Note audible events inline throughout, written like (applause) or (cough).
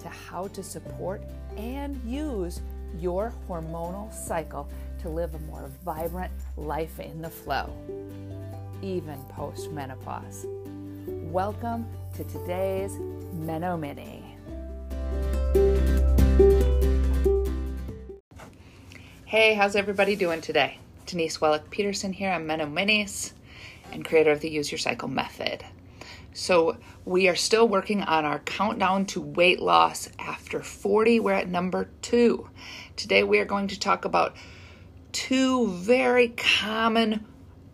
to how to support and use your hormonal cycle to live a more vibrant life in the flow, even post menopause. Welcome to today's Meno Mini. Hey, how's everybody doing today? Denise Wellick Peterson here. I'm Meno Minis and creator of the Use Your Cycle method. So, we are still working on our countdown to weight loss after 40. We're at number two. Today, we are going to talk about two very common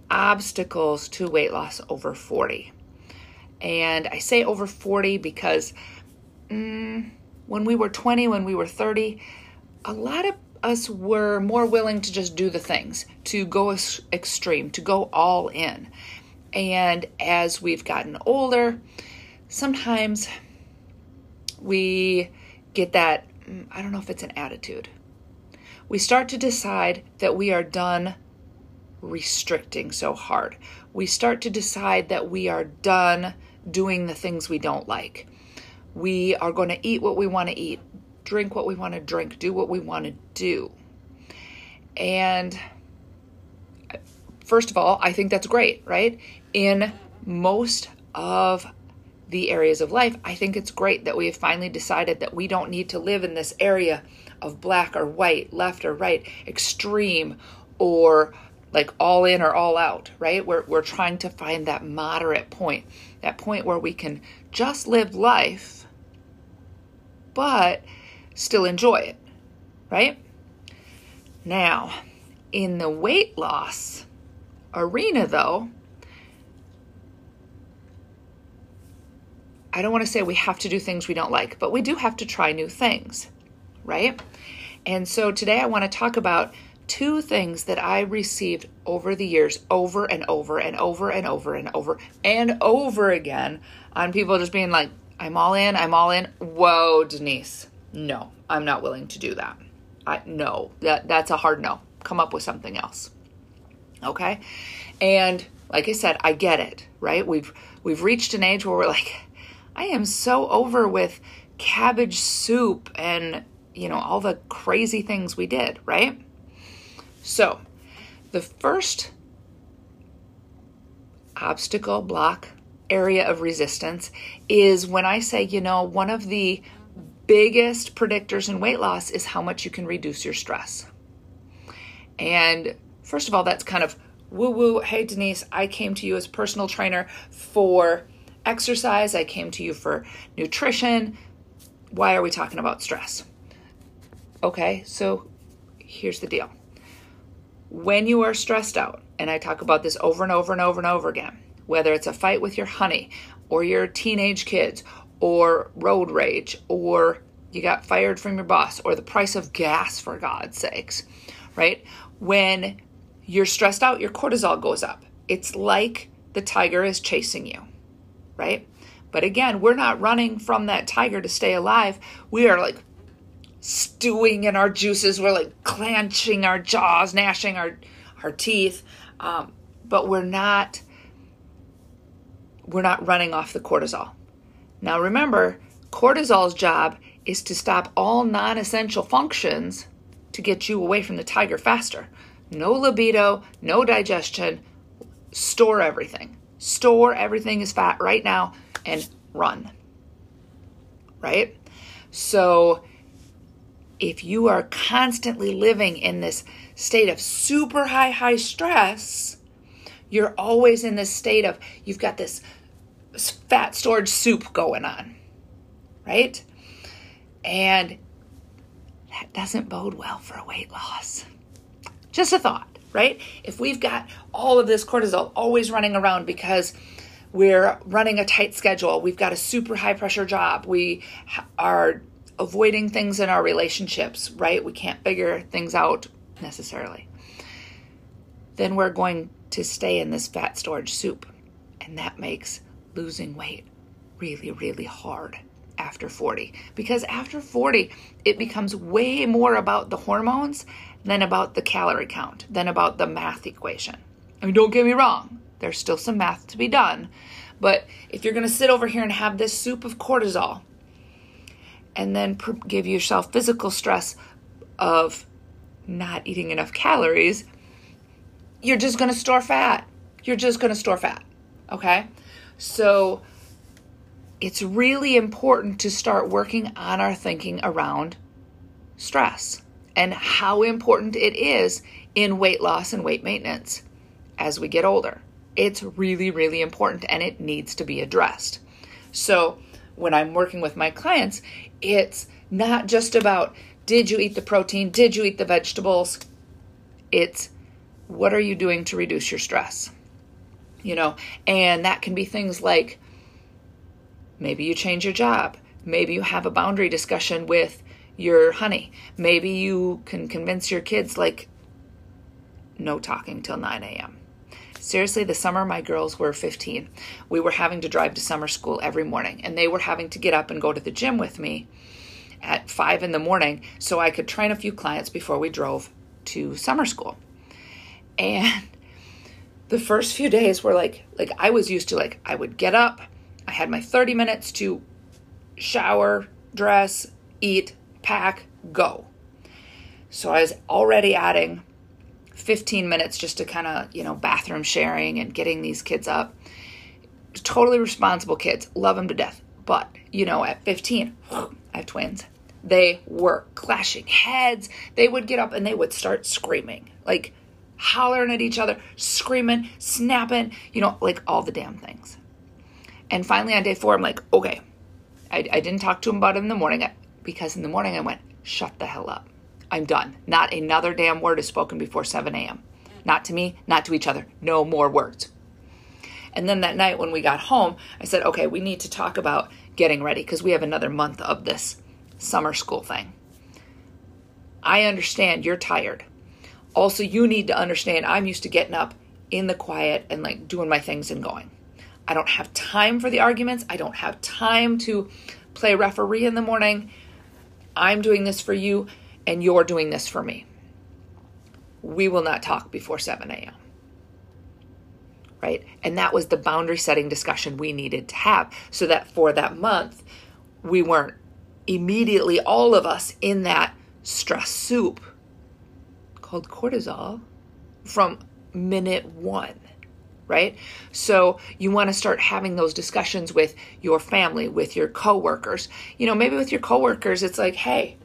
obstacles to weight loss over 40. And I say over 40 because mm, when we were 20, when we were 30, a lot of us were more willing to just do the things, to go extreme, to go all in. And as we've gotten older, sometimes we get that mm, I don't know if it's an attitude. We start to decide that we are done restricting so hard. We start to decide that we are done doing the things we don't like. We are going to eat what we want to eat, drink what we want to drink, do what we want to do. And uh, first of all, I think that's great, right? In most of the areas of life, I think it's great that we have finally decided that we don't need to live in this area of black or white, left or right, extreme or like all in or all out, right? We're, we're trying to find that moderate point, that point where we can just live life, but still enjoy it, right? Now, in the weight loss arena, though, I don't want to say we have to do things we don't like, but we do have to try new things, right? And so today I want to talk about two things that I received over the years, over and over and over and over and over and over again on people just being like, I'm all in, I'm all in. Whoa, Denise. No, I'm not willing to do that. I no, that that's a hard no. Come up with something else. Okay? And like I said, I get it, right? We've we've reached an age where we're like, I am so over with cabbage soup and you know all the crazy things we did, right? So, the first obstacle block area of resistance is when I say, you know, one of the biggest predictors in weight loss is how much you can reduce your stress. And first of all, that's kind of woo woo. Hey, Denise, I came to you as personal trainer for exercise, I came to you for nutrition. Why are we talking about stress? Okay, so here's the deal. When you are stressed out, and I talk about this over and over and over and over again, whether it's a fight with your honey or your teenage kids or road rage or you got fired from your boss or the price of gas for God's sakes, right? When you're stressed out, your cortisol goes up. It's like the tiger is chasing you, right? But again, we're not running from that tiger to stay alive. We are like stewing in our juices. We're like clenching our jaws, gnashing our our teeth, um, but we're not we're not running off the cortisol. Now remember, cortisol's job is to stop all non-essential functions to get you away from the tiger faster. No libido, no digestion, store everything. Store everything is fat right now and run. Right? So if you are constantly living in this state of super high, high stress, you're always in this state of you've got this fat storage soup going on, right? And that doesn't bode well for weight loss. Just a thought, right? If we've got all of this cortisol always running around because we're running a tight schedule, we've got a super high pressure job, we are avoiding things in our relationships, right? We can't figure things out necessarily. Then we're going to stay in this fat storage soup. And that makes losing weight really, really hard after 40. Because after 40, it becomes way more about the hormones than about the calorie count, than about the math equation. I mean, don't get me wrong, there's still some math to be done. But if you're going to sit over here and have this soup of cortisol and then give yourself physical stress of not eating enough calories, you're just going to store fat. You're just going to store fat. Okay? So it's really important to start working on our thinking around stress and how important it is in weight loss and weight maintenance as we get older. It's really, really important and it needs to be addressed. So, when I'm working with my clients, it's not just about did you eat the protein? Did you eat the vegetables? It's what are you doing to reduce your stress? You know, and that can be things like maybe you change your job. Maybe you have a boundary discussion with your honey. Maybe you can convince your kids, like, no talking till 9 a.m. Seriously, the summer my girls were 15, we were having to drive to summer school every morning, and they were having to get up and go to the gym with me at 5 in the morning so I could train a few clients before we drove to summer school. And (laughs) the first few days were like like I was used to like I would get up, I had my 30 minutes to shower, dress, eat, pack, go. So I was already adding 15 minutes just to kind of, you know, bathroom sharing and getting these kids up. Totally responsible kids, love them to death. But, you know, at 15, (gasps) I have twins. They were clashing heads. They would get up and they would start screaming, like hollering at each other, screaming, snapping, you know, like all the damn things. And finally on day four, I'm like, okay. I, I didn't talk to him about it in the morning because in the morning I went, shut the hell up. I'm done. Not another damn word is spoken before 7 a.m. Not to me, not to each other. No more words. And then that night when we got home, I said, okay, we need to talk about getting ready because we have another month of this summer school thing. I understand you're tired. Also, you need to understand I'm used to getting up in the quiet and like doing my things and going. I don't have time for the arguments. I don't have time to play referee in the morning. I'm doing this for you, and you're doing this for me. We will not talk before 7 a.m. Right? And that was the boundary setting discussion we needed to have so that for that month, we weren't immediately, all of us, in that stress soup called cortisol from minute one right? So you want to start having those discussions with your family, with your coworkers. You know, maybe with your coworkers, it's like, hey,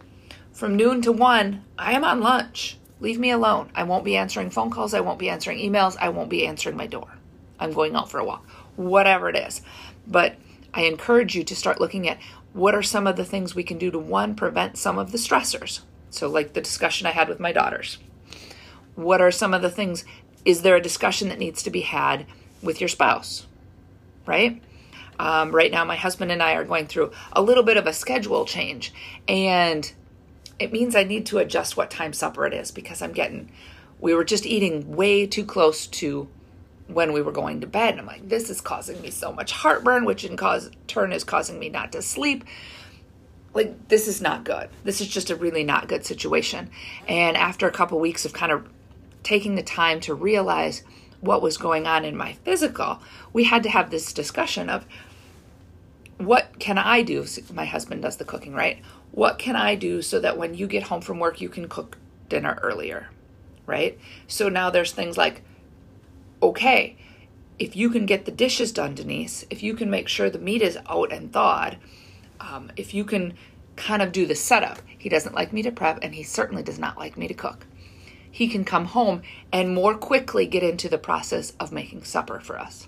from noon to one, I am on lunch. Leave me alone. I won't be answering phone calls. I won't be answering emails. I won't be answering my door. I'm going out for a walk, whatever it is. But I encourage you to start looking at what are some of the things we can do to one, prevent some of the stressors. So, like the discussion I had with my daughters. What are some of the things is there a discussion that needs to be had with your spouse? Right? Um, right now, my husband and I are going through a little bit of a schedule change, and it means I need to adjust what time supper it is because I'm getting, we were just eating way too close to when we were going to bed. And I'm like, this is causing me so much heartburn, which in cause, turn is causing me not to sleep. Like, this is not good. This is just a really not good situation. And after a couple weeks of kind of taking the time to realize what was going on in my physical, we had to have this discussion of what can I do? My husband does the cooking, right? What can I do so that when you get home from work, you can cook dinner earlier, right? So now there's things like, okay, if you can get the dishes done, Denise, if you can make sure the meat is out and thawed, um, if you can kind of do the setup, he doesn't like me to prep and he certainly does not like me to cook he can come home and more quickly get into the process of making supper for us.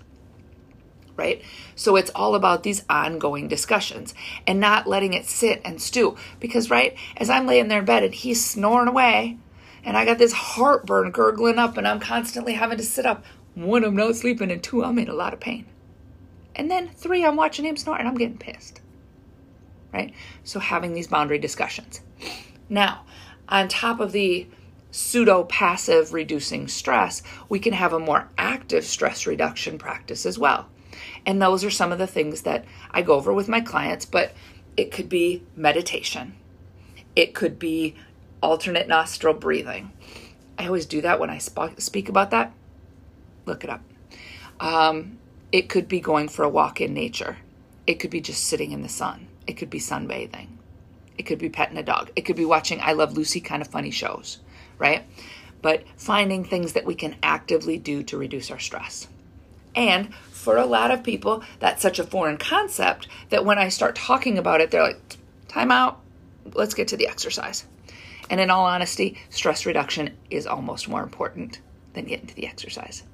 Right? So it's all about these ongoing discussions and not letting it sit and stew. Because, right, as I'm laying there in bed and he's snoring away, and I got this heartburn gurgling up, and I'm constantly having to sit up. One, I'm not sleeping, and two, I'm in a lot of pain. And then three, I'm watching him snore and I'm getting pissed. right? So having these boundary discussions. Now, on top of the pseudo passive reducing stress, we can have a more active stress reduction practice as well. And those are some of the things that I go over with my clients, but it could be meditation, it could be alternate nostril breathing. I always do that when I sp- speak about that. Look it up. Um, it could be going for a walk in nature. It could be just sitting in the sun. It could be sunbathing. It could be petting a dog. It could be watching I Love Lucy kind of funny shows, right? But finding things that we can actively do to reduce our stress. And for a lot of people, that's such a foreign concept that when I start talking about it, they're like, time out, let's get to the exercise. And in all honesty, stress reduction is almost more important than getting to the exercise.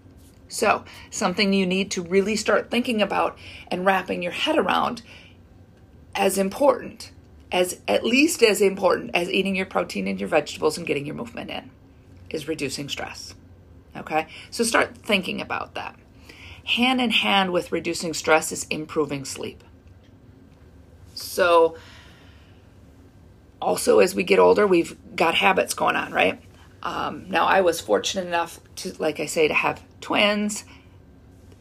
So, something you need to really start thinking about and wrapping your head around as important, as at least as important as eating your protein and your vegetables and getting your movement in, is reducing stress. Okay? So, start thinking about that. Hand in hand with reducing stress is improving sleep. So, also as we get older, we've got habits going on, right? Um, now, I was fortunate enough to, like I say, to have twins,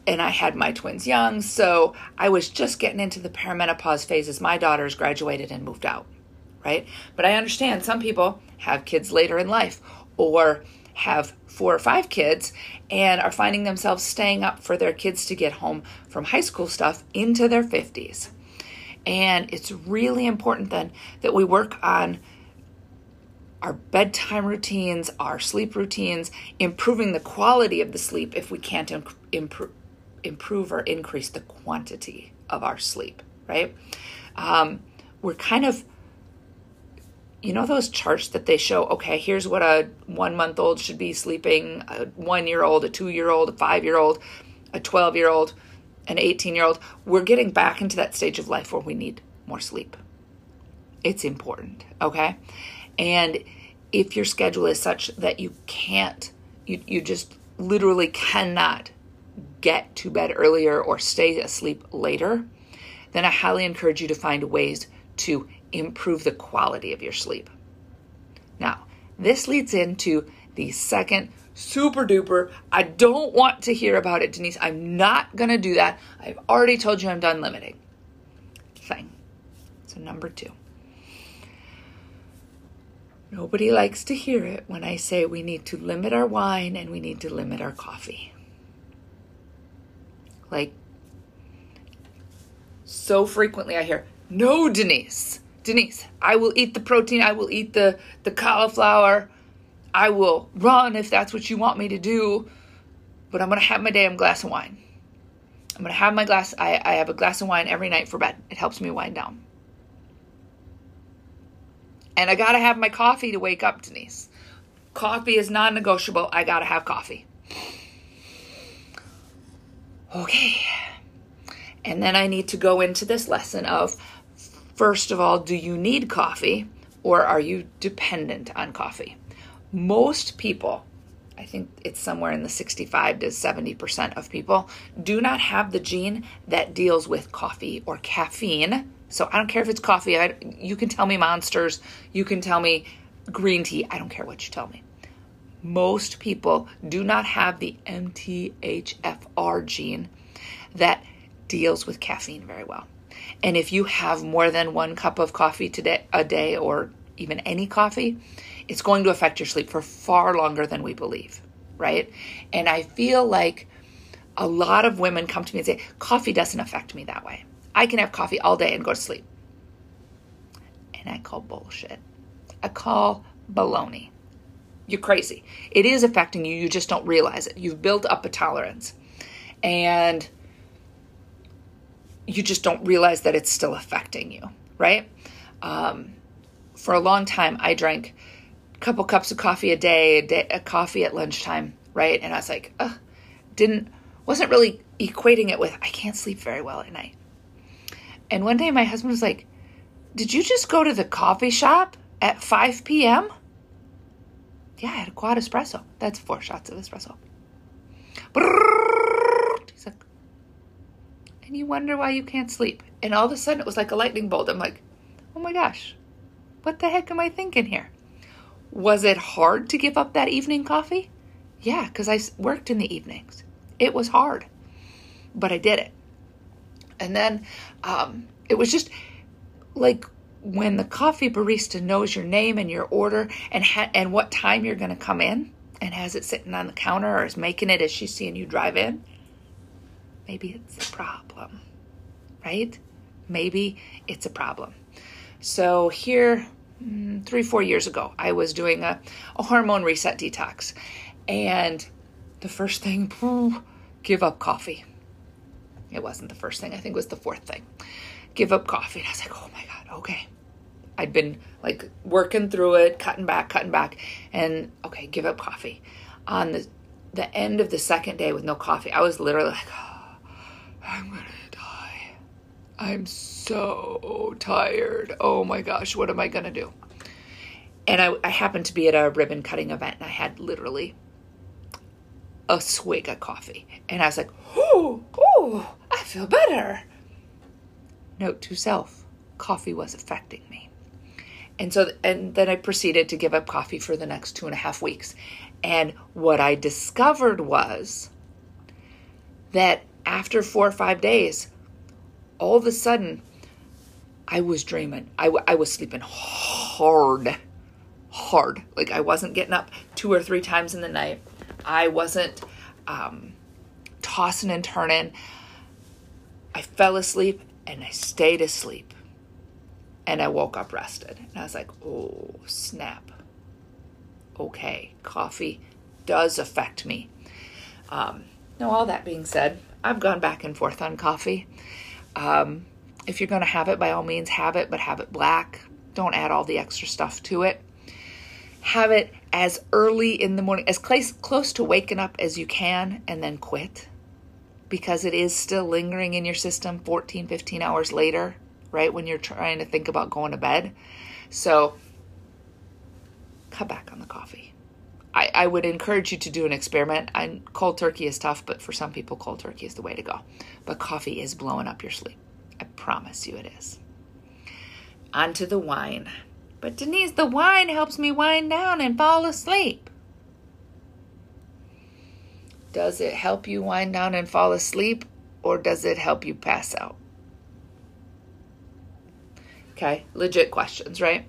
and I had my twins young, so I was just getting into the perimenopause phase as my daughters graduated and moved out, right? But I understand some people have kids later in life or have four or five kids and are finding themselves staying up for their kids to get home from high school stuff into their 50s. And it's really important then that we work on our bedtime routines, our sleep routines, improving the quality of the sleep if we can't improve, improve or increase the quantity of our sleep, right? Um, we're kind of, you know, those charts that they show, okay, here's what a one month old should be sleeping, a one year old, a two year old, a five year old, a 12 year old, an 18 year old. We're getting back into that stage of life where we need more sleep. It's important, okay? And if your schedule is such that you can't, you, you just literally cannot get to bed earlier or stay asleep later, then I highly encourage you to find ways to improve the quality of your sleep. Now, this leads into the second super duper, I don't want to hear about it, Denise. I'm not going to do that. I've already told you I'm done limiting. Thing. So, number two. Nobody likes to hear it when I say we need to limit our wine and we need to limit our coffee. Like, so frequently I hear, no, Denise, Denise, I will eat the protein, I will eat the, the cauliflower, I will run if that's what you want me to do, but I'm to have my damn glass of wine. I'm to have my glass, I, I have a glass of wine every night for bed. It helps me wind down. And I got to have my coffee to wake up, Denise. Coffee is non negotiable. I got to have coffee. Okay. And then I need to go into this lesson of first of all, do you need coffee or are you dependent on coffee? Most people, I think it's somewhere in the 65 to 70% of people, do not have the gene that deals with coffee or caffeine so I don't care if it's coffee. I, you can tell me monsters. You can tell me green tea. I don't care what you tell me. Most people do not have the MTHFR gene that deals with caffeine very well. And if you have more than one cup of coffee today, a day or even any coffee, it's going to affect your sleep for far longer than we believe, right? And I feel like a lot of women come to me and say, coffee doesn't affect me that way. I can have coffee all day and go to sleep. And I call bullshit. I call baloney. You're crazy. It is affecting you, you just don't realize it. You've built up a tolerance. And you just don't realize that it's still affecting you, right? Um, for a long time, I drank a couple cups of coffee a day, a, day, a coffee at lunchtime, right? And I was like, ugh, didn't, wasn't really equating it with I can't sleep very well at night. And one day my husband was like, Did you just go to the coffee shop at 5 p.m.? Yeah, I had a quad espresso. That's four shots of espresso. He's like, and you wonder why you can't sleep. And all of a sudden it was like a lightning bolt. I'm like, oh my gosh, what the heck am I thinking here? Was it hard to give up that evening coffee? Yeah, because I worked in the evenings. It was hard, but I did it. And then um, it was just like when the coffee barista knows your name and your order and ha- and what time you're going to come in and has it sitting on the counter or is making it as she's seeing you drive in, maybe it's a problem, right? Maybe it's a problem. So here, mm, three, four years ago, I was doing a, a hormone reset detox. And the first thing, give up coffee. It wasn't the first thing, I think it was the fourth thing. Give up coffee. And I was like, oh my God, okay. I'd been like working through it, cutting back, cutting back, and okay, give up coffee. On the the end of the second day with no coffee, I was literally like, oh, I'm gonna die. I'm so tired. Oh my gosh, what am I gonna do? And I, I happened to be at a ribbon cutting event, and I had literally a swig of coffee, and I was like, oh, oh, I feel better. Note to self: coffee was affecting me and so and then i proceeded to give up coffee for the next two and a half weeks. And what i discovered was that after four or five days all of a sudden i was dreaming. I, I was sleeping hard hard. Like i wasn't getting up two or three times in the night. I wasn't um, tossing and turning. I fell asleep and i stayed asleep and I woke up rested. And I was like, oh, snap. Okay, coffee does affect me. Um, now, all that being said, I've gone back and forth on coffee. Um, if you're going to have it, by all means, have it, but have it black. Don't add all the extra stuff to it. Have it as early in the morning, as close, close to waking up as you can, and then quit because it is still lingering in your system 14, 15 hours later right? When you're trying to think about going to bed. So cut back on the coffee. I, I would encourage you to do an experiment. I, cold turkey is tough, but for some people, cold turkey is the way to go. But coffee is blowing up your sleep. I promise you it is. On to the wine. But Denise, the wine helps me wind down and fall asleep. Does it help you wind down and fall asleep, or does it help you pass out? Okay, legit questions, right?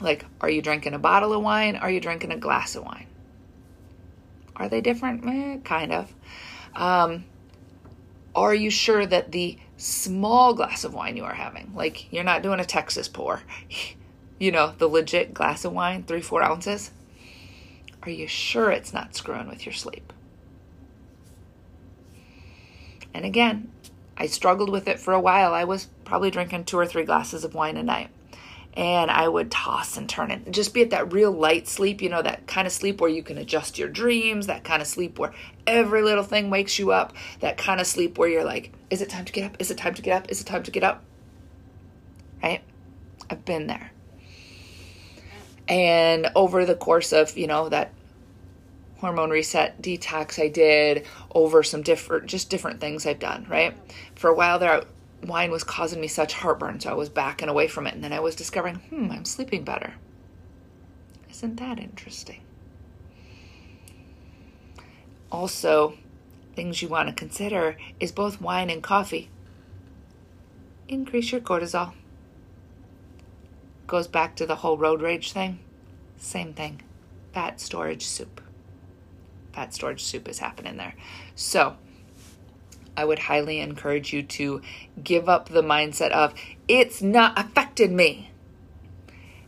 Like, are you drinking a bottle of wine? Are you drinking a glass of wine? Are they different? Eh, kind of. Um, are you sure that the small glass of wine you are having, like you're not doing a Texas pour, (laughs) you know, the legit glass of wine, three, four ounces, are you sure it's not screwing with your sleep? And again, I struggled with it for a while. I was probably drinking two or three glasses of wine a night. And I would toss and turn and just be at that real light sleep, you know, that kind of sleep where you can adjust your dreams, that kind of sleep where every little thing wakes you up, that kind of sleep where you're like, is it time to get up? Is it time to get up? Is it time to get up? Right? I've been there. And over the course of, you know, that hormone reset detox I did over some different just different things I've done, right? For a while there wine was causing me such heartburn, so I was backing away from it and then I was discovering, hmm, I'm sleeping better. Isn't that interesting? Also, things you want to consider is both wine and coffee. Increase your cortisol. Goes back to the whole road rage thing. Same thing. Fat storage soup fat storage soup is happening there. So, I would highly encourage you to give up the mindset of it's not affected me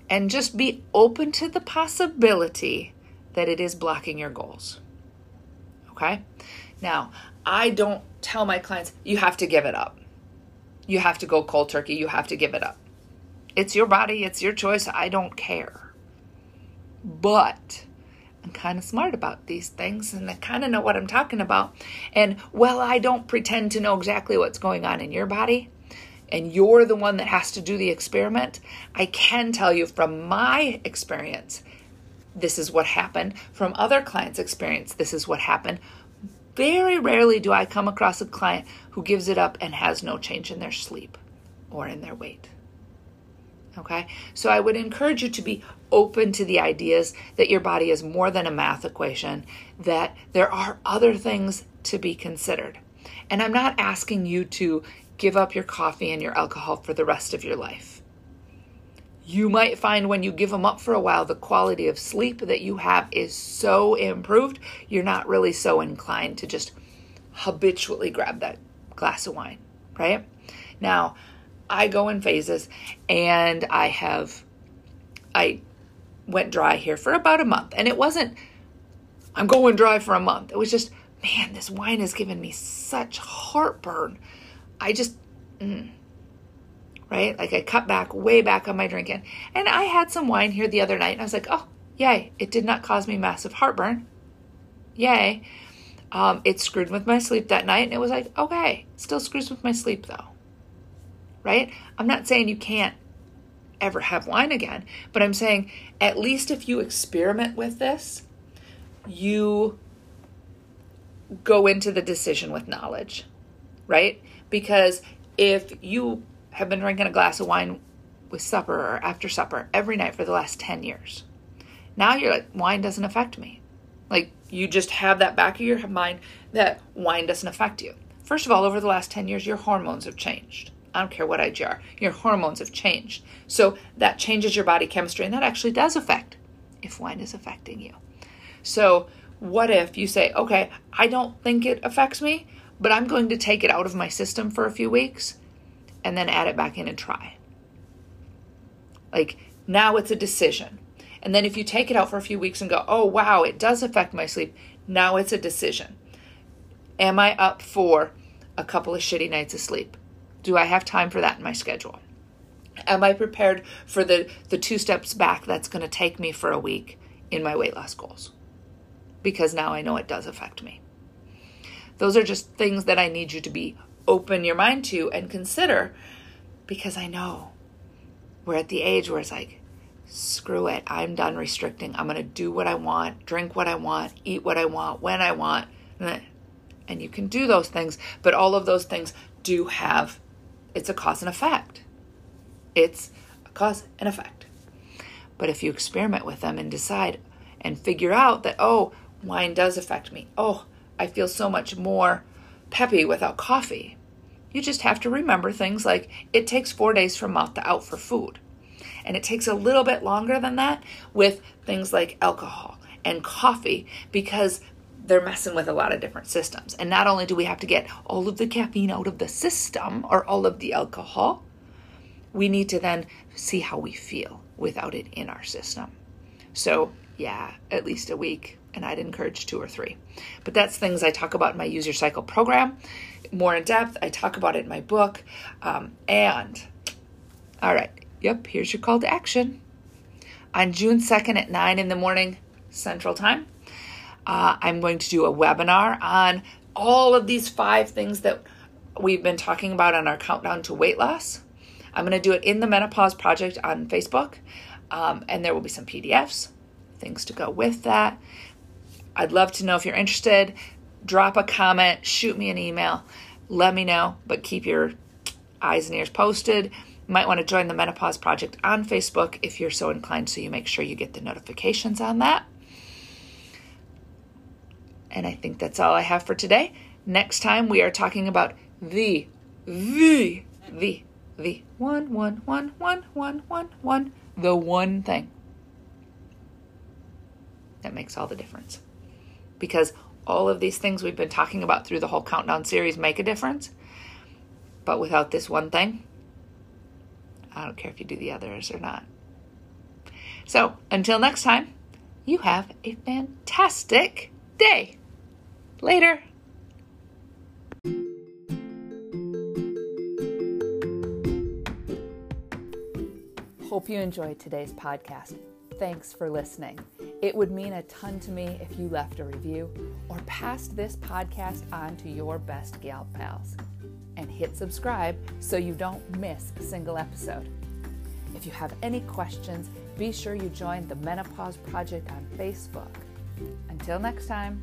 and just be open to the possibility that it is blocking your goals. Okay? Now, I don't tell my clients, you have to give it up. You have to go cold turkey. You have to give it up. It's your body, it's your choice. I don't care. But I'm kind of smart about these things and I kind of know what I'm talking about. And well, I don't pretend to know exactly what's going on in your body, and you're the one that has to do the experiment. I can tell you from my experience, this is what happened. From other clients' experience, this is what happened. Very rarely do I come across a client who gives it up and has no change in their sleep or in their weight. Okay, so I would encourage you to be open to the ideas that your body is more than a math equation, that there are other things to be considered. And I'm not asking you to give up your coffee and your alcohol for the rest of your life. You might find when you give them up for a while, the quality of sleep that you have is so improved, you're not really so inclined to just habitually grab that glass of wine, right? Now, I go in phases and I have, I went dry here for about a month. And it wasn't, I'm going dry for a month. It was just, man, this wine has given me such heartburn. I just, mm, right? Like I cut back, way back on my drinking. And I had some wine here the other night and I was like, oh, yay. It did not cause me massive heartburn. Yay. Um, it screwed with my sleep that night and it was like, okay, still screws with my sleep though right? I'm not saying you can't ever have wine again, but I'm saying at least if you experiment with this, you go into the decision with knowledge, right? Because if you have been drinking a glass of wine with supper or after supper every night for the last 10 years, now you're like, wine doesn't affect me. Like you just have that back of your mind that wine doesn't affect you. First of all, over the last 10 years, your hormones have changed. I don't care what age you are, your hormones have changed. So that changes your body chemistry, and that actually does affect if wine is affecting you. So, what if you say, okay, I don't think it affects me, but I'm going to take it out of my system for a few weeks and then add it back in and try? Like, now it's a decision. And then if you take it out for a few weeks and go, oh, wow, it does affect my sleep, now it's a decision. Am I up for a couple of shitty nights of sleep? Do I have time for that in my schedule? Am I prepared for the, the two steps back that's going to take me for a week in my weight loss goals? Because now I know it does affect me. Those are just things that I need you to be open your mind to and consider because I know we're at the age where it's like, screw it, I'm done restricting. I'm going to do what I want, drink what I want, eat what I want, when I want. And you can do those things, but all of those things do have it's a cause and effect. It's a cause and effect. But if you experiment with them and decide and figure out that, oh, wine does affect me. Oh, I feel so much more peppy without coffee. You just have to remember things like it takes four days from mouth to out for food. And it takes a little bit longer than that with things like alcohol and coffee because they're messing with a lot of different systems. And not only do we have to get all of the caffeine out of the system or all of the alcohol, we need to then see how we feel without it in our system. So, yeah, at least a week. And I'd encourage two or three. But that's things I talk about in my Use Your Cycle program. More in depth, I talk about it in my book. Um, and, all right, yep, here's your call to action. On June 2nd at 9 in the morning Central Time, uh, I'm going to do a webinar on all of these five things that we've been talking about on our countdown to weight loss. I'm going to do it in the Menopause Project on Facebook, um, and there will be some PDFs, things to go with that. I'd love to know if you're interested. Drop a comment, shoot me an email, let me know, but keep your eyes and ears posted. You might want to join the Menopause Project on Facebook if you're so inclined, so you make sure you get the notifications on that. And I think that's all I have for today. Next time we are talking about the, the, the, the one, one, one, one, one, one, one, the one thing that makes all the difference. Because all of these things we've been talking about through the whole countdown series make a difference. But without this one thing, I don't care if you do the others or not. So until next time, you have a fantastic day. Later. Hope you enjoyed today's podcast. Thanks for listening. It would mean a ton to me if you left a review or passed this podcast on to your best gal pals. And hit subscribe so you don't miss a single episode. If you have any questions, be sure you join the Menopause Project on Facebook. Until next time.